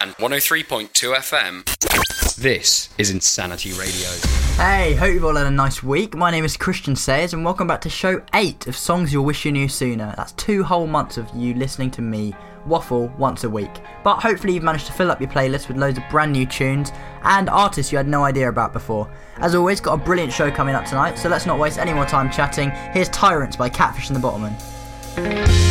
and 103.2 FM. This is Insanity Radio. Hey, hope you've all had a nice week. My name is Christian Sayers, and welcome back to show 8 of Songs You'll Wish You Knew Sooner. That's two whole months of you listening to me waffle once a week. But hopefully, you've managed to fill up your playlist with loads of brand new tunes and artists you had no idea about before. As always, got a brilliant show coming up tonight, so let's not waste any more time chatting. Here's Tyrants by Catfish and the Bottlemen.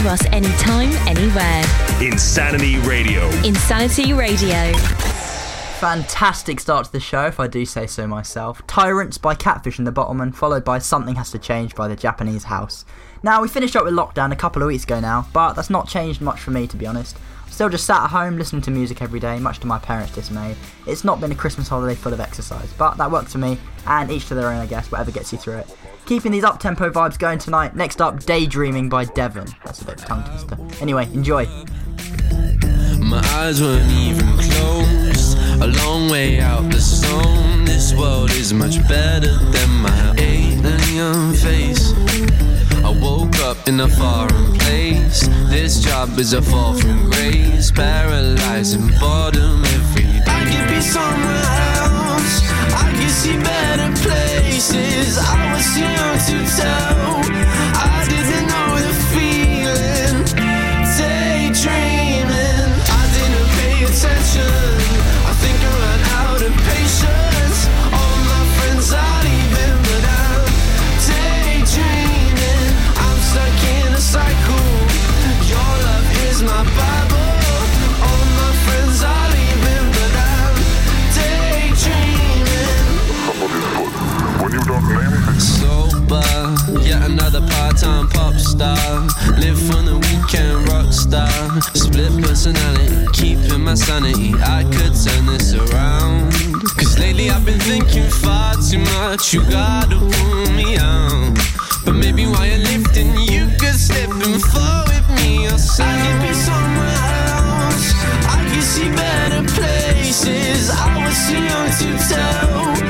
To us anytime, anywhere. Insanity Radio. Insanity Radio. Fantastic start to the show, if I do say so myself. Tyrants by Catfish and the Bottlemen, followed by Something Has to Change by the Japanese House. Now, we finished up with lockdown a couple of weeks ago now, but that's not changed much for me to be honest. I'm still just sat at home listening to music every day, much to my parents' dismay. It's not been a Christmas holiday full of exercise, but that works for me, and each to their own, I guess, whatever gets you through it. Keeping these up tempo vibes going tonight, next up, Daydreaming by Devon. That's a bit of a tongue twister. Anyway, enjoy. My eyes weren't even closed. A long way out the zone. This world is much better than my alien face. I woke up in a foreign place. This job is a fall from grace. Paralyzing boredom every day. I could be somewhere else. I could see better places. I was young to tell. Part-time pop star. Live for the weekend rock star. Split personality, keeping my sanity. I could turn this around. Cause lately I've been thinking far too much. You gotta pull me out. But maybe while you're lifting, you could slip and fall with me yourself. I could be somewhere else. I could see better places. I was too young to tell.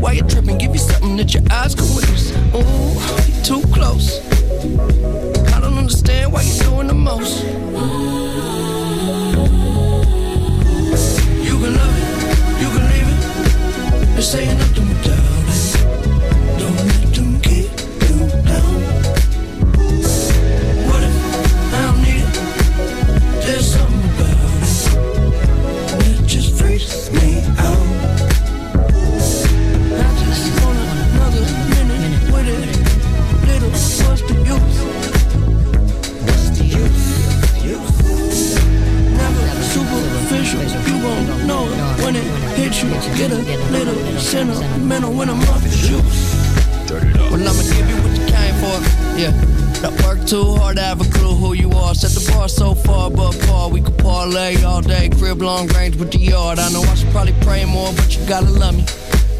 Why you tripping? Give you something that your eyes can lose. Ooh.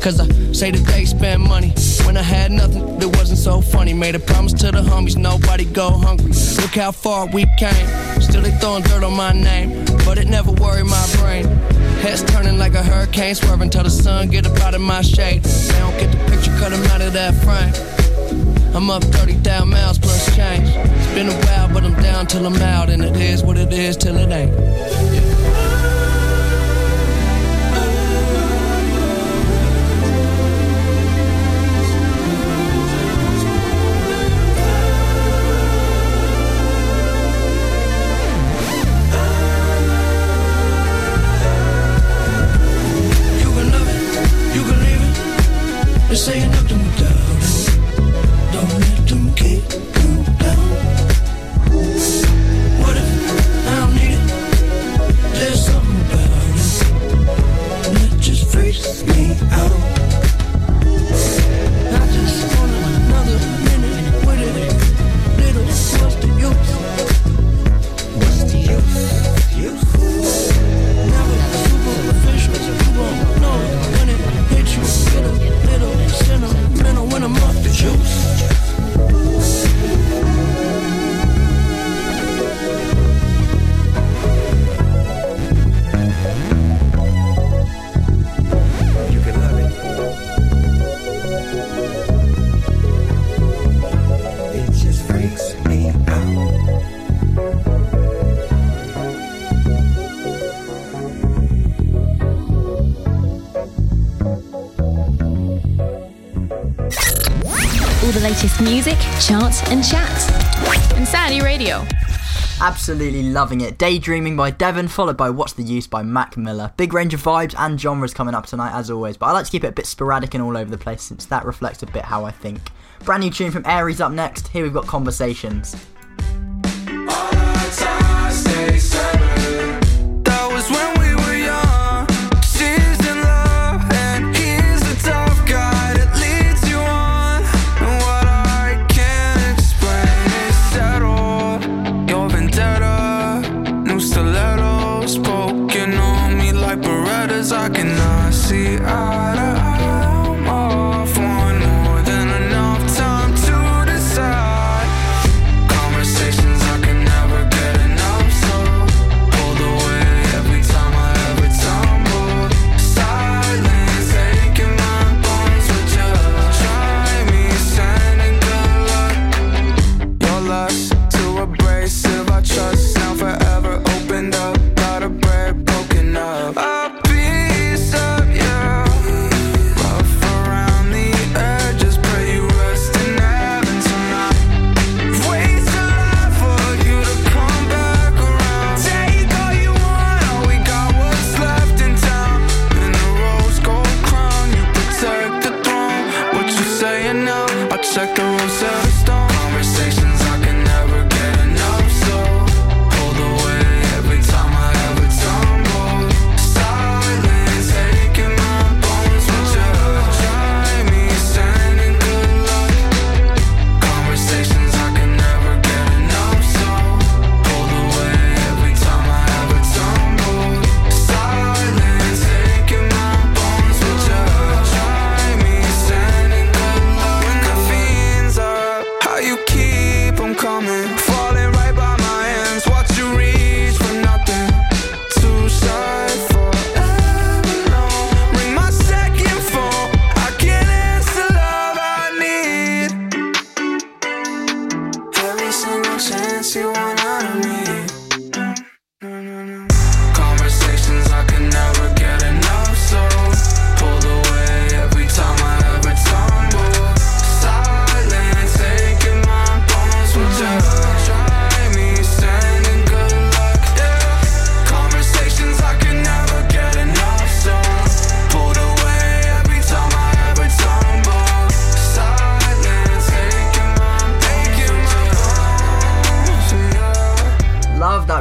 Cause I say that they spend money. When I had nothing, that wasn't so funny. Made a promise to the homies, nobody go hungry. Look how far we came. Still they throwing dirt on my name, but it never worried my brain. Heads turning like a hurricane, swerving till the sun get up out of my shade. They don't get the picture, cut them out of that frame. I'm up 30,000 miles plus change. It's been a while, but I'm down till I'm out, and it is what it is till it ain't. and chat. Insanity Radio. Absolutely loving it. Daydreaming by Devon, followed by What's the Use by Mac Miller. Big range of vibes and genres coming up tonight, as always, but I like to keep it a bit sporadic and all over the place since that reflects a bit how I think. Brand new tune from Aries up next. Here we've got Conversations.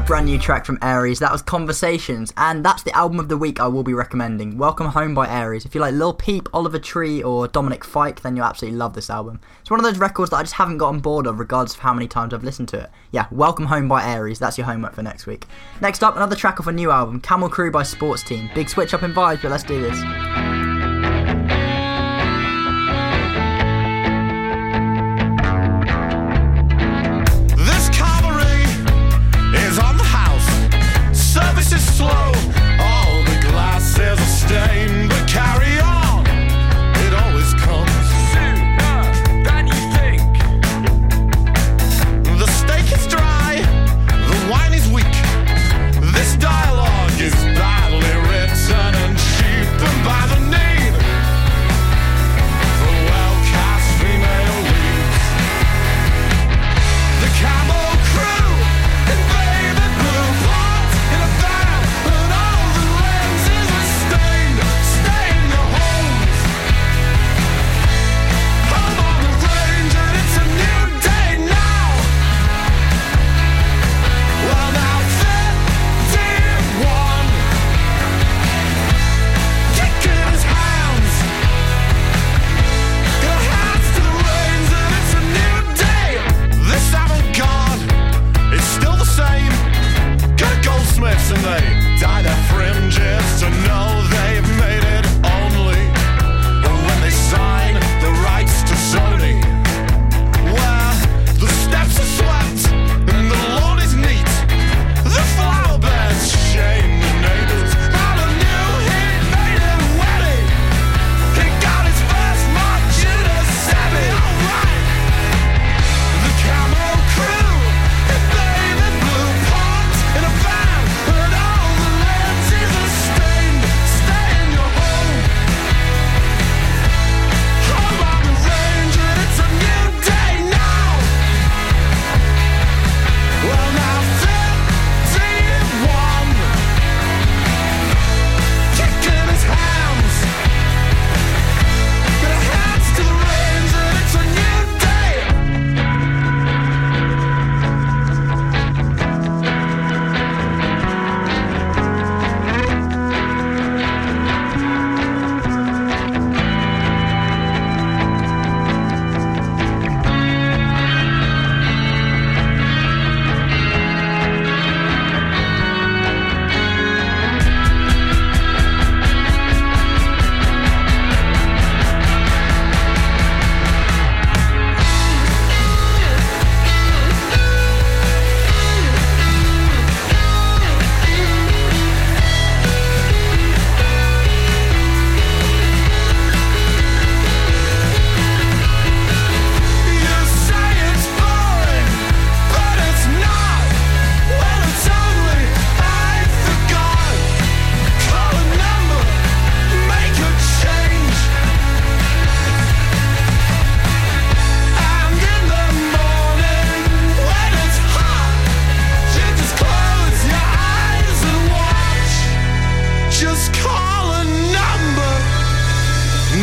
Brand new track from Aries. That was Conversations, and that's the album of the week I will be recommending. Welcome Home by Aries. If you like Lil Peep, Oliver Tree, or Dominic Fike, then you'll absolutely love this album. It's one of those records that I just haven't gotten bored of, regardless of how many times I've listened to it. Yeah, Welcome Home by Aries. That's your homework for next week. Next up, another track off a new album, Camel Crew by Sports Team. Big switch up in vibes, but let's do this. Slow.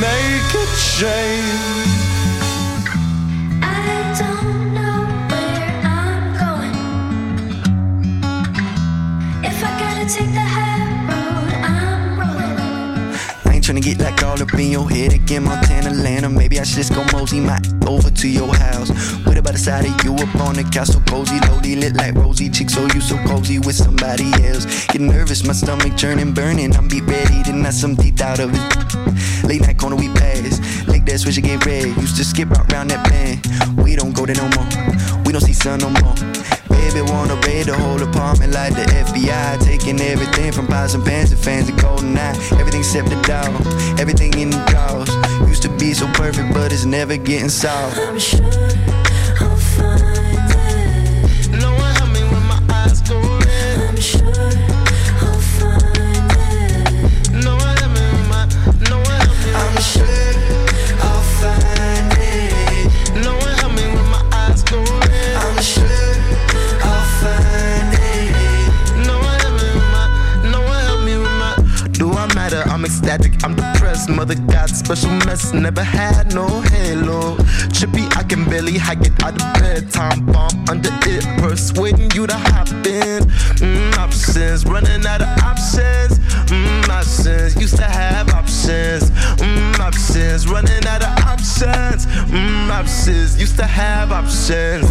Make a tryna get like all up in your head again, Montana, Atlanta. Maybe I should just go mosey my over to your house. What about the side of you up on the so cozy, lowly lit like rosy chick, so you so cozy with somebody else. Get nervous, my stomach churning, burning. I'm be ready to knock some teeth out of it. Late night corner we pass, like that switch get red. Used to skip out round that bend. We don't go there no more. We don't see sun no more. Baby wanna raid the whole apartment like the FBI, taking everything from pots and pans to fans and golden eye. Everything except the dog, everything in the. Used to be so perfect, but it's never getting solved. I'm depressed, mother got special mess, never had no halo. Chippy, I can barely hike it out of bed. Time bomb under it, persuading you to hop in. Mm, options, running out of options. Mm, options, used to have options. Mm, options, running out of options. Mm, options, used to have options.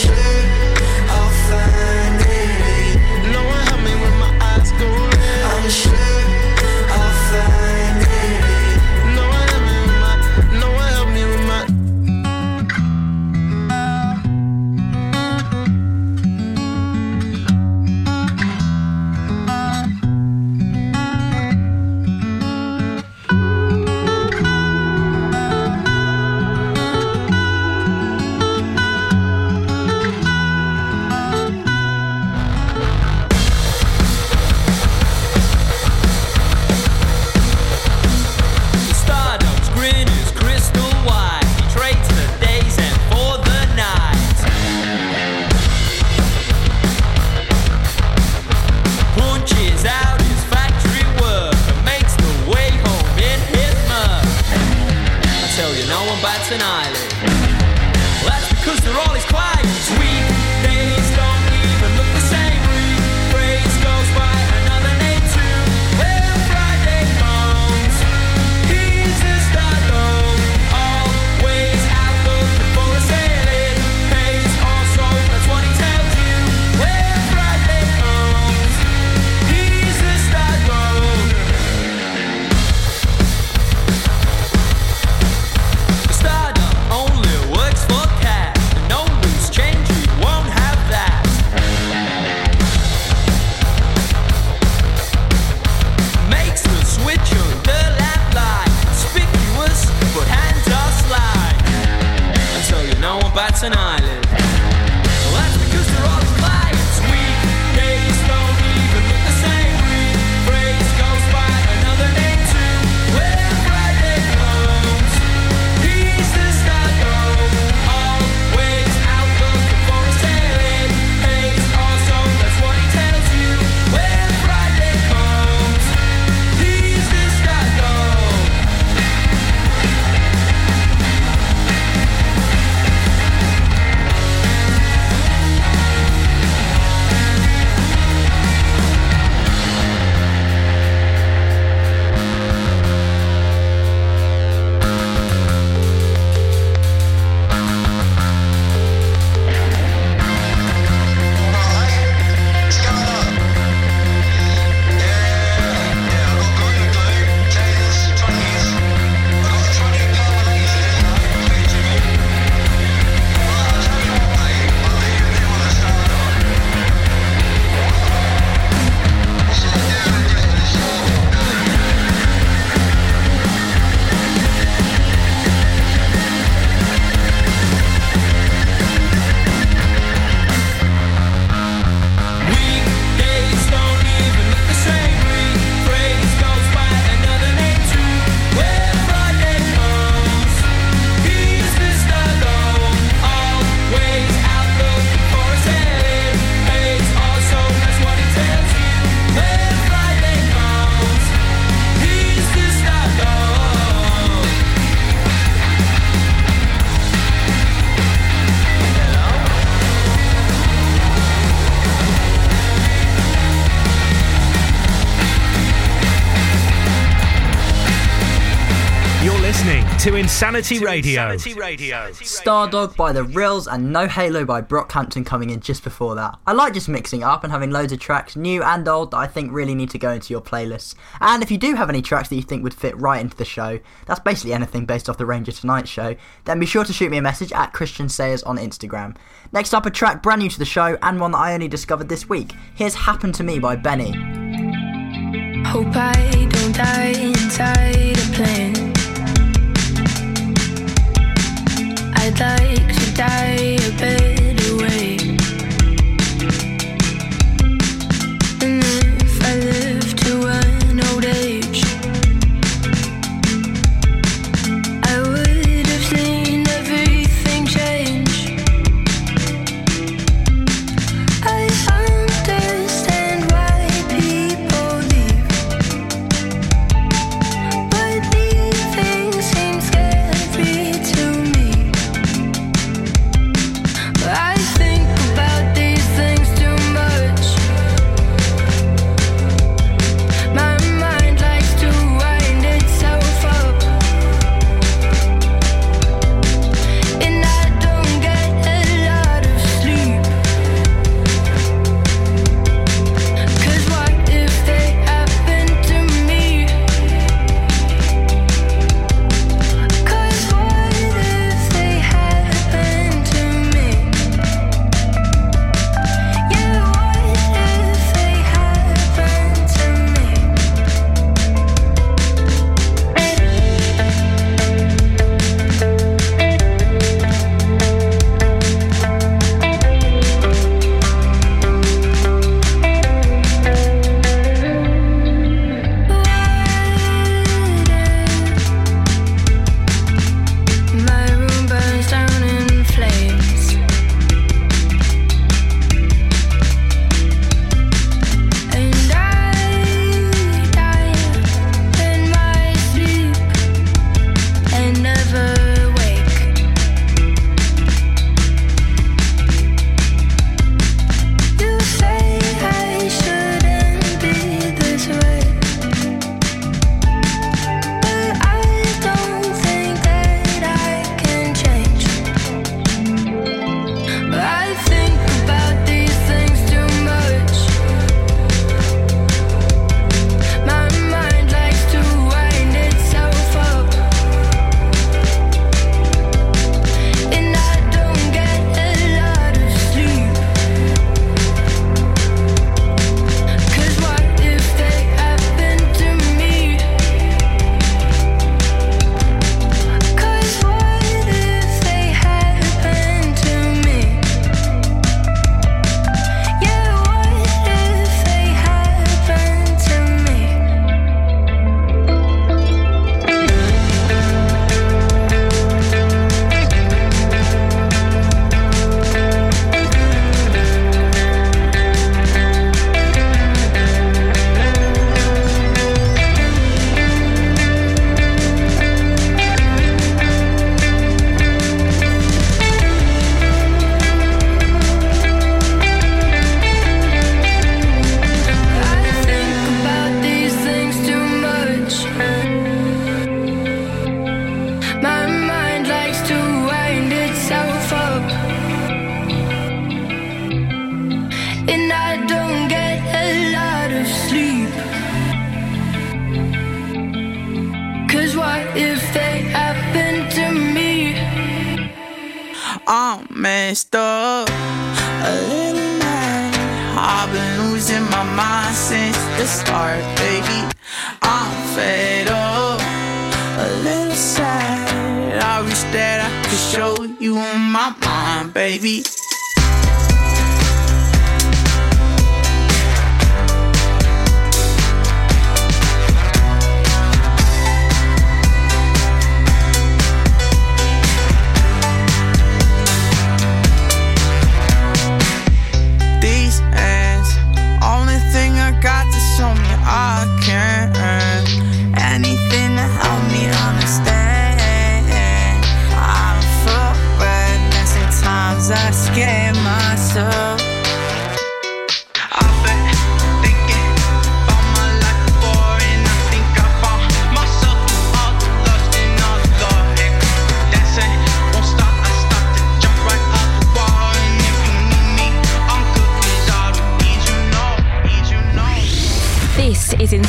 shit. Insanity Radio. Stardog by The Rills and No Halo by Brockhampton coming in just before that. I like just mixing up and having loads of tracks, new and old, that I think really need to go into your playlists. And if you do have any tracks that you think would fit right into the show, that's basically anything based off the Ranger Tonight show, then be sure to shoot me a message at Christian Sayers on Instagram. Next up, a track brand new to the show and one that I only discovered this week. Here's Happen to Me by Benee. Hope I don't die inside a plane. I'd like to die a better messed up, a little mad. I've been losing my mind since the start, baby. I'm fed up, a little sad. I wish that I could show you my mind, baby.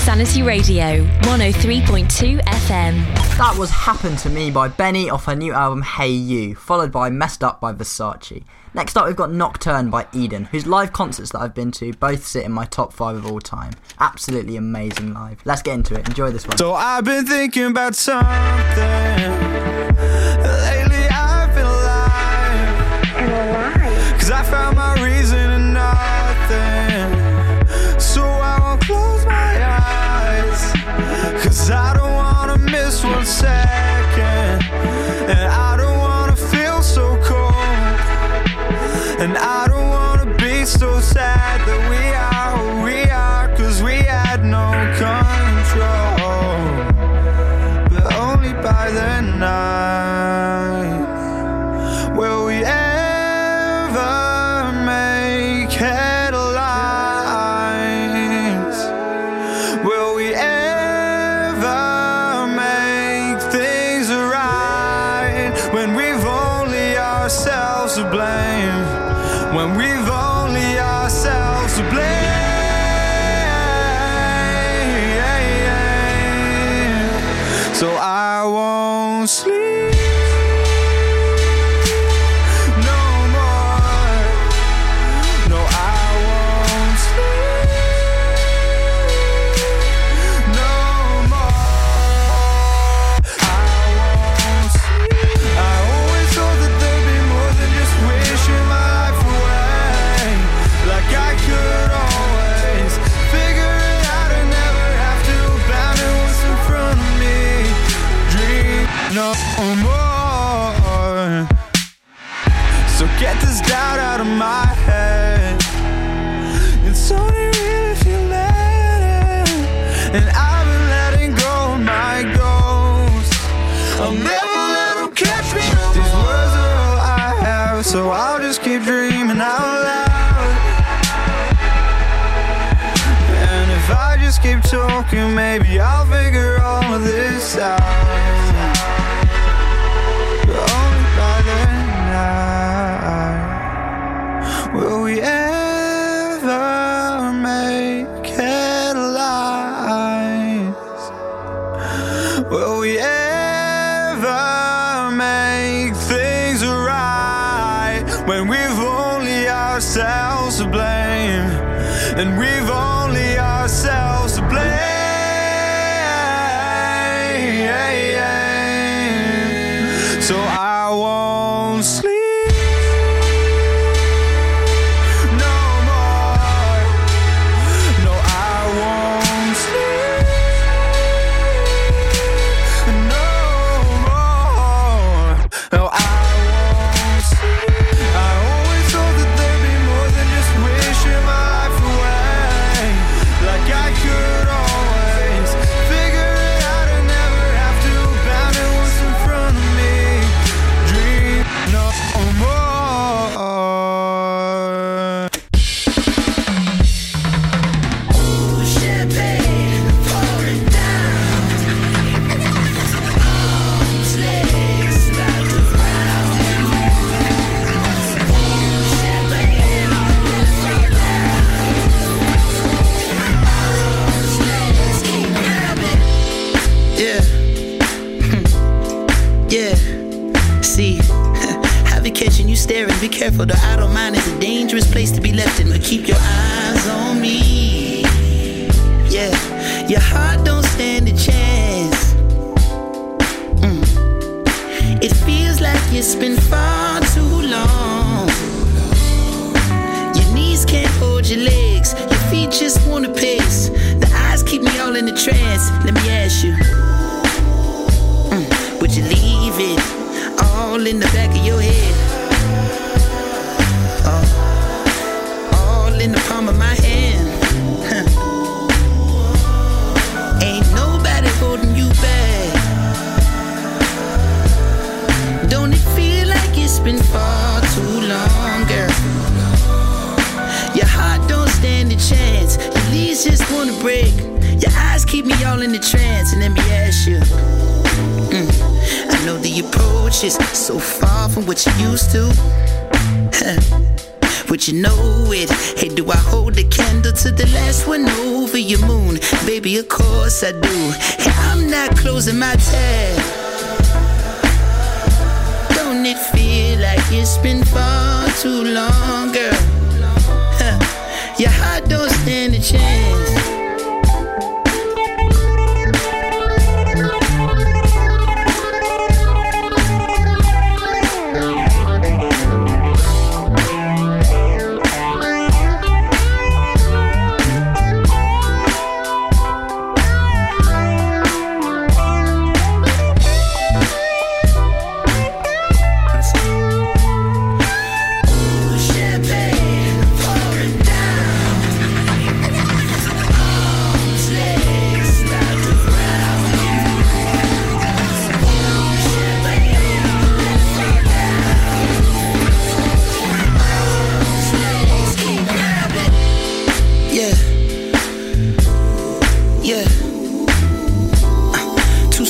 Insanity Radio, 103.2 FM. That was Happened to Me by Benee off her new album Hey You, followed by Messed Up by Verzache. Next up, we've got Nocturne by Eden, whose live concerts that I've been to both sit in my top five of all time. Absolutely amazing live. Let's get into it. Enjoy this one. So I've been thinking about something. Lately I've been alive. Cause I found my reason And I But only by will we ever make. Will we ever make things right when we've only ourselves to blame? And we've careful, the idle mind is a dangerous place to be left in. But keep your eyes on me. Yeah, your heart don't stand a chance. Mm. It feels like it's been far too long. Your knees can't hold your legs, your feet just wanna pace. The eyes keep me all in a trance. Let me ask you. Mm, Would you leave it all in the back break. Your eyes keep me all in the trance. And let me ask you. mm, I know the approach is so far from what you used to. Would you know it? Hey, do I hold the candle to the last one over your moon? Baby, of course I do. Hey, I'm not closing my tab. Don't it feel like it's been far too long, girl? Your heart don't stand a chance.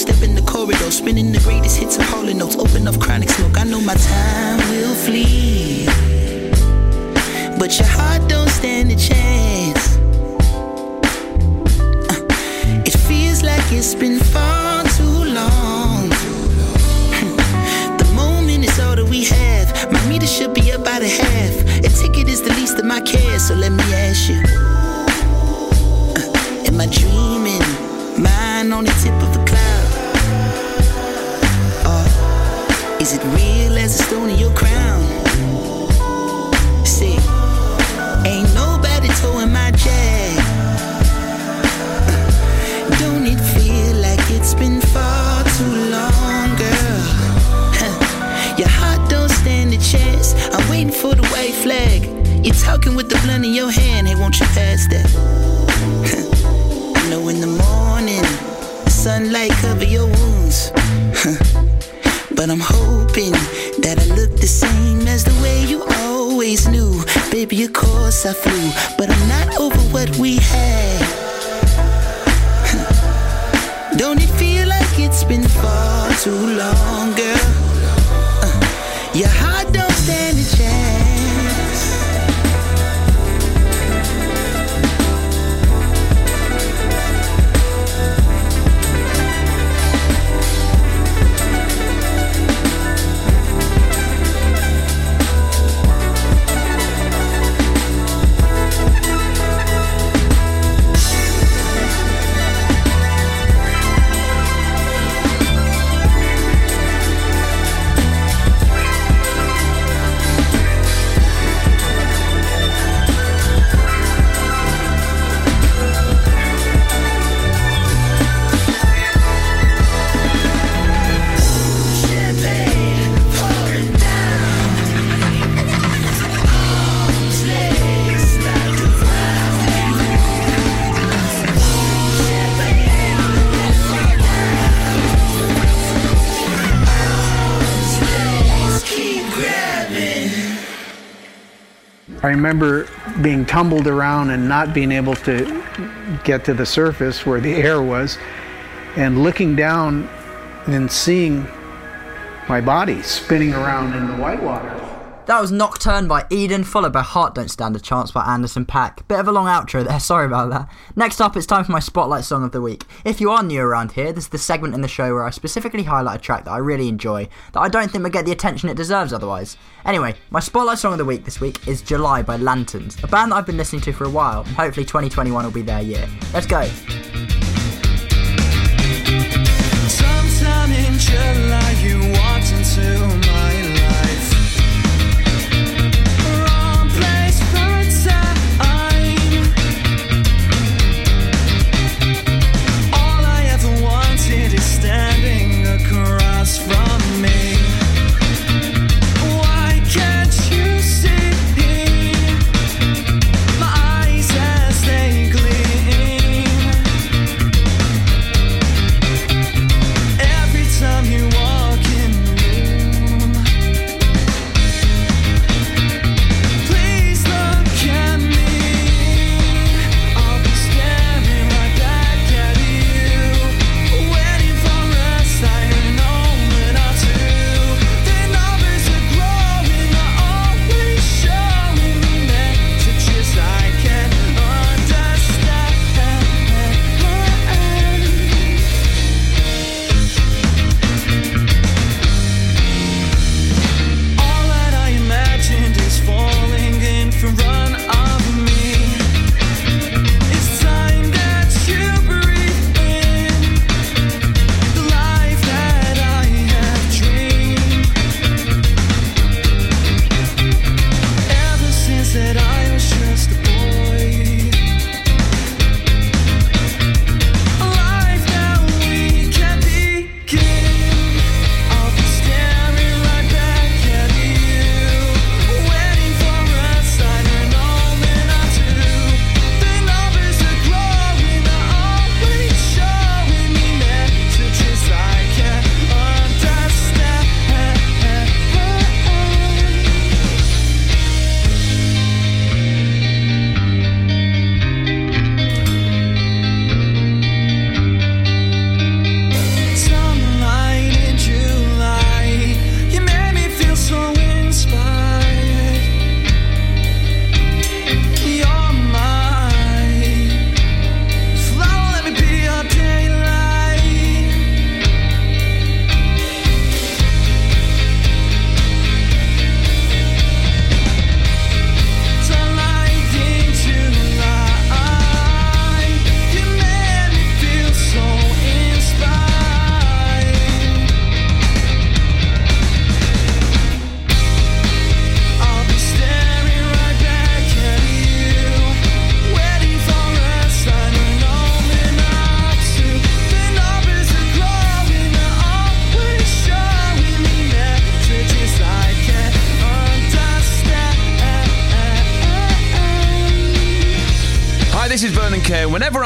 Step in the corridor, spinning the greatest hits of Harlem notes. Open up chronic smoke. I know my time will flee. But your heart don't stand a chance. Uh, It feels like it's been far too long. The moment is all that we have. My meter should be about a half. A ticket is the least of my cares, so let me ask you. Am I dreaming? Mine on the tip of a cloud. Is it real as a stone in your crown? See, ain't nobody towing my jag. Don't it feel like it's been far too long, girl? Your heart don't stand a chance. I'm waiting for the white flag. You're talking with the blunt in your hand. Hey, won't you pass that? I know in the morning, the sunlight cover I flew, but I'm not over what we had. Don't it feel like it's been far too long, girl? Uh, your remember being tumbled around and not being able to get to the surface where the air was, and looking down and seeing my body spinning around in the whitewater. That was Nocturne by Eden, followed by Heart Don't Stand a Chance by Anderson .Paak. Bit of a long outro there, sorry about that. Next up, it's time for my Spotlight Song of the Week. If you are new around here, this is the segment in the show where I specifically highlight a track that I really enjoy, that I don't think would get the attention it deserves otherwise. Anyway, my Spotlight Song of the Week this week is July by Lanterns, a band that I've been listening to for a while, and hopefully 2021 will be their year. Let's go. Sometime in July, you walked into my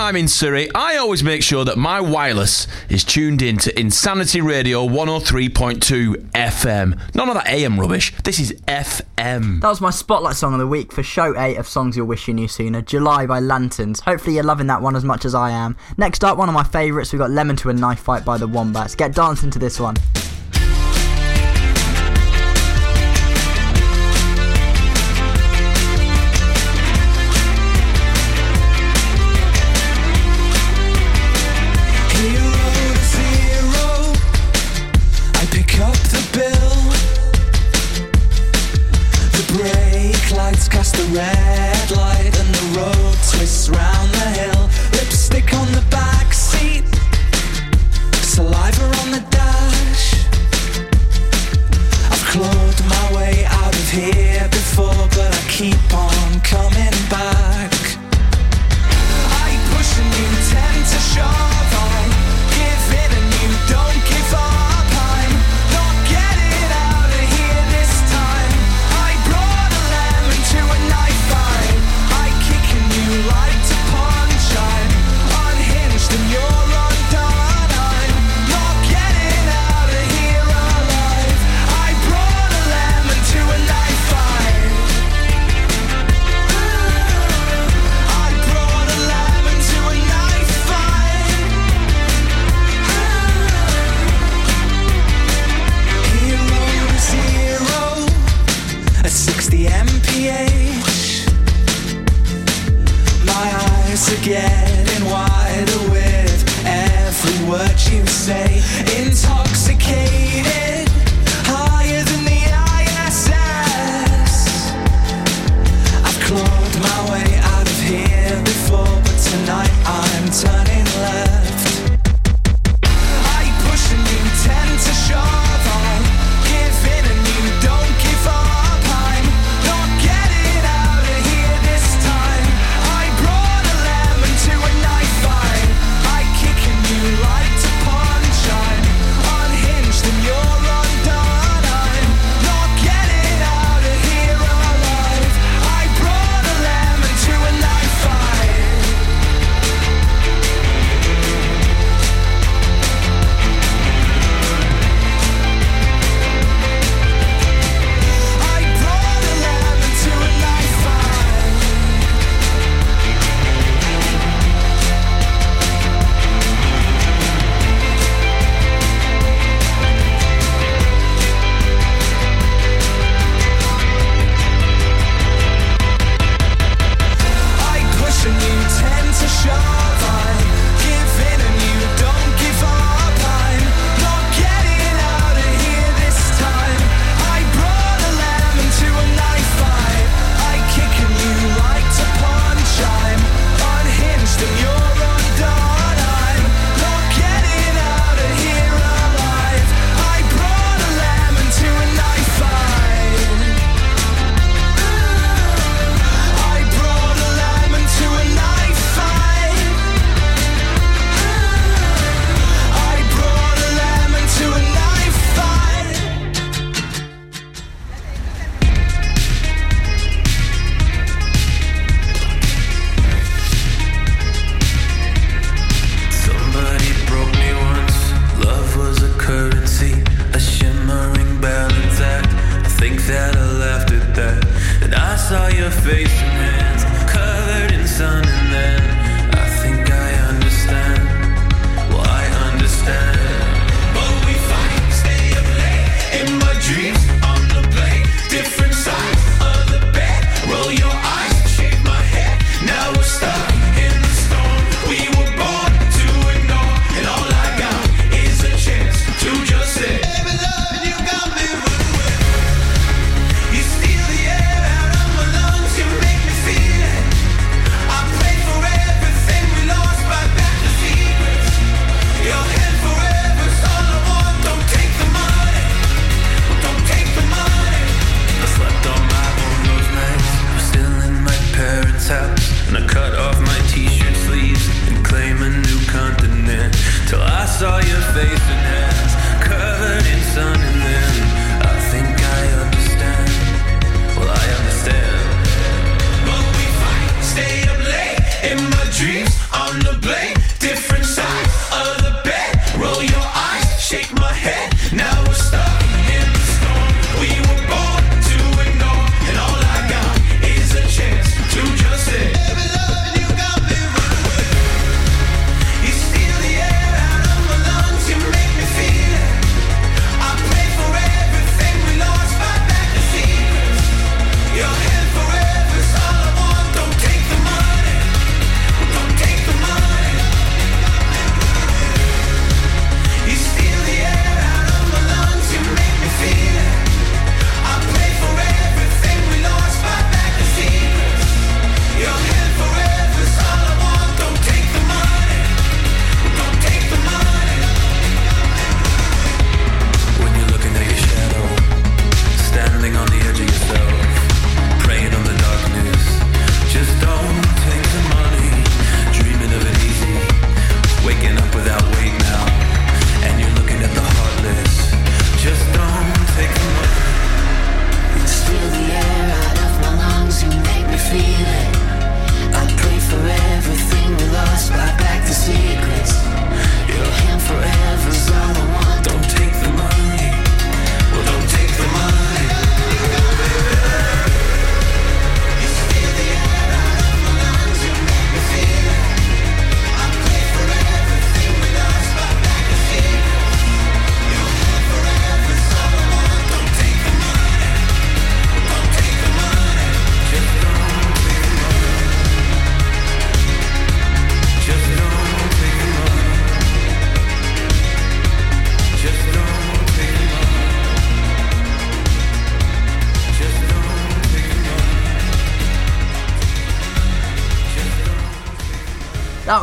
I'm in Surrey, I always make sure that my wireless is tuned in to Insanity Radio 103.2 FM. None of that AM rubbish. This is FM. That was my spotlight song of the week for show 8 of Songs You'll Wish You Knew Sooner, July by Lanterns. Hopefully you're loving that one as much as I am. Next up, one of my favourites, we've got Lemon to a Knife Fight by the Wombats. Get dancing to this one.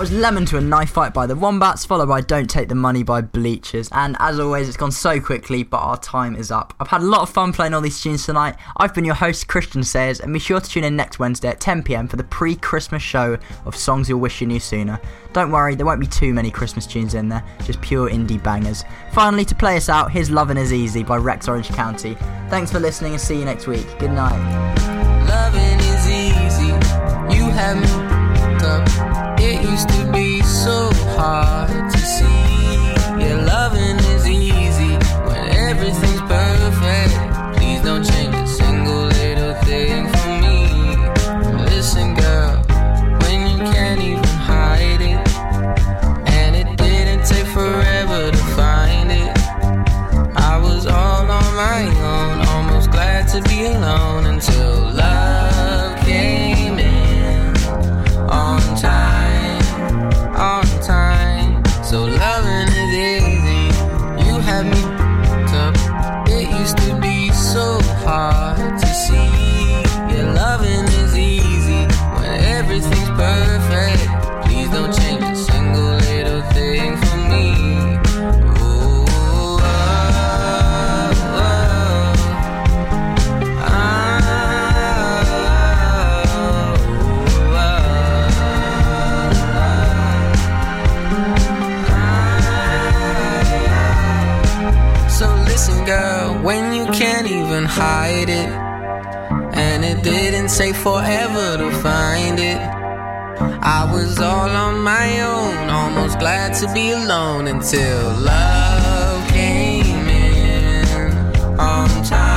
Was Lemon to a Knife Fight by the Wombats, followed by Don't Take the Money by Bleachers. And as always, it's gone so quickly, but our time is up. I've had a lot of fun playing all these tunes tonight. I've been your host, Christian Sayers, and be sure to tune in next Wednesday at 10pm for the pre Christmas show of songs you'll wish you knew sooner. Don't worry, there won't be too many Christmas tunes in there, just pure indie bangers. Finally, to play us out, here's Lovin' Is Easy by Rex Orange County. Thanks for listening and see you next week. Good night. So hide it, and it didn't take forever to find it. I was all on my own, almost glad to be alone until love came in on time.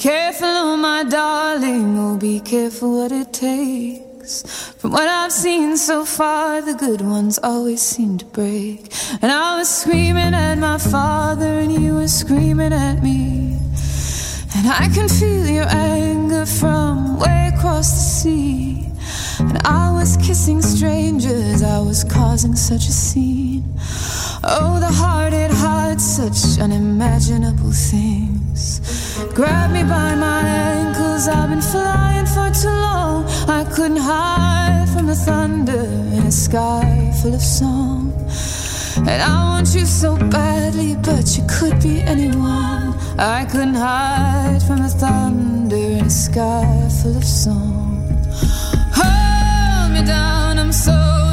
Careful, oh my darling, oh be careful what it takes. From what I've seen so far, the good ones always seem to break. And I was screaming at my father, and you were screaming at me. And I can feel your anger from way across the sea. And I was kissing strangers, I was causing such a scene. Oh, the heart, it hides such unimaginable things. Grab me by my ankles, I've been flying for too long. I couldn't hide from the thunder in a sky full of song. And I want you so badly, but you could be anyone. I couldn't hide from the thunder in a sky full of song. Hold me down, I'm so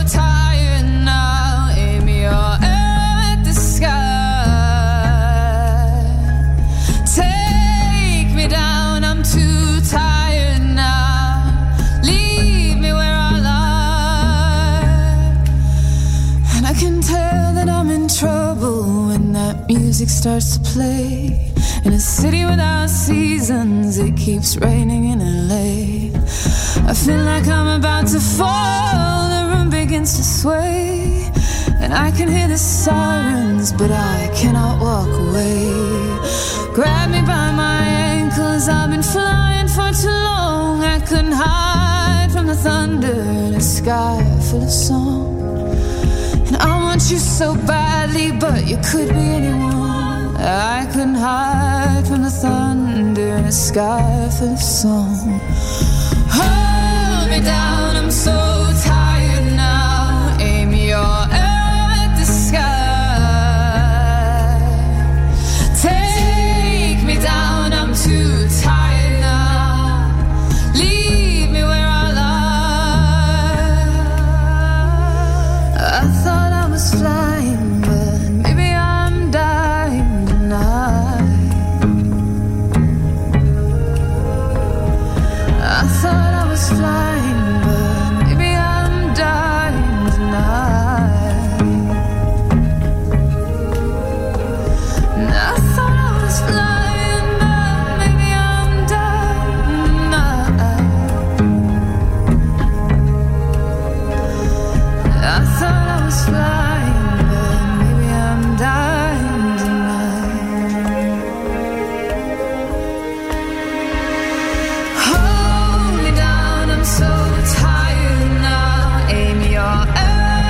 music starts to play. In a city without seasons, it keeps raining in LA. I feel like I'm about to fall, the room begins to sway. And I can hear the sirens, but I cannot walk away. Grab me by my ankles, I've been flying for too long. I couldn't hide from the thunder in a sky full of song. And I want you so badly, but you could be anyone. I couldn't hide from the thunder sky full of song. Hold me down,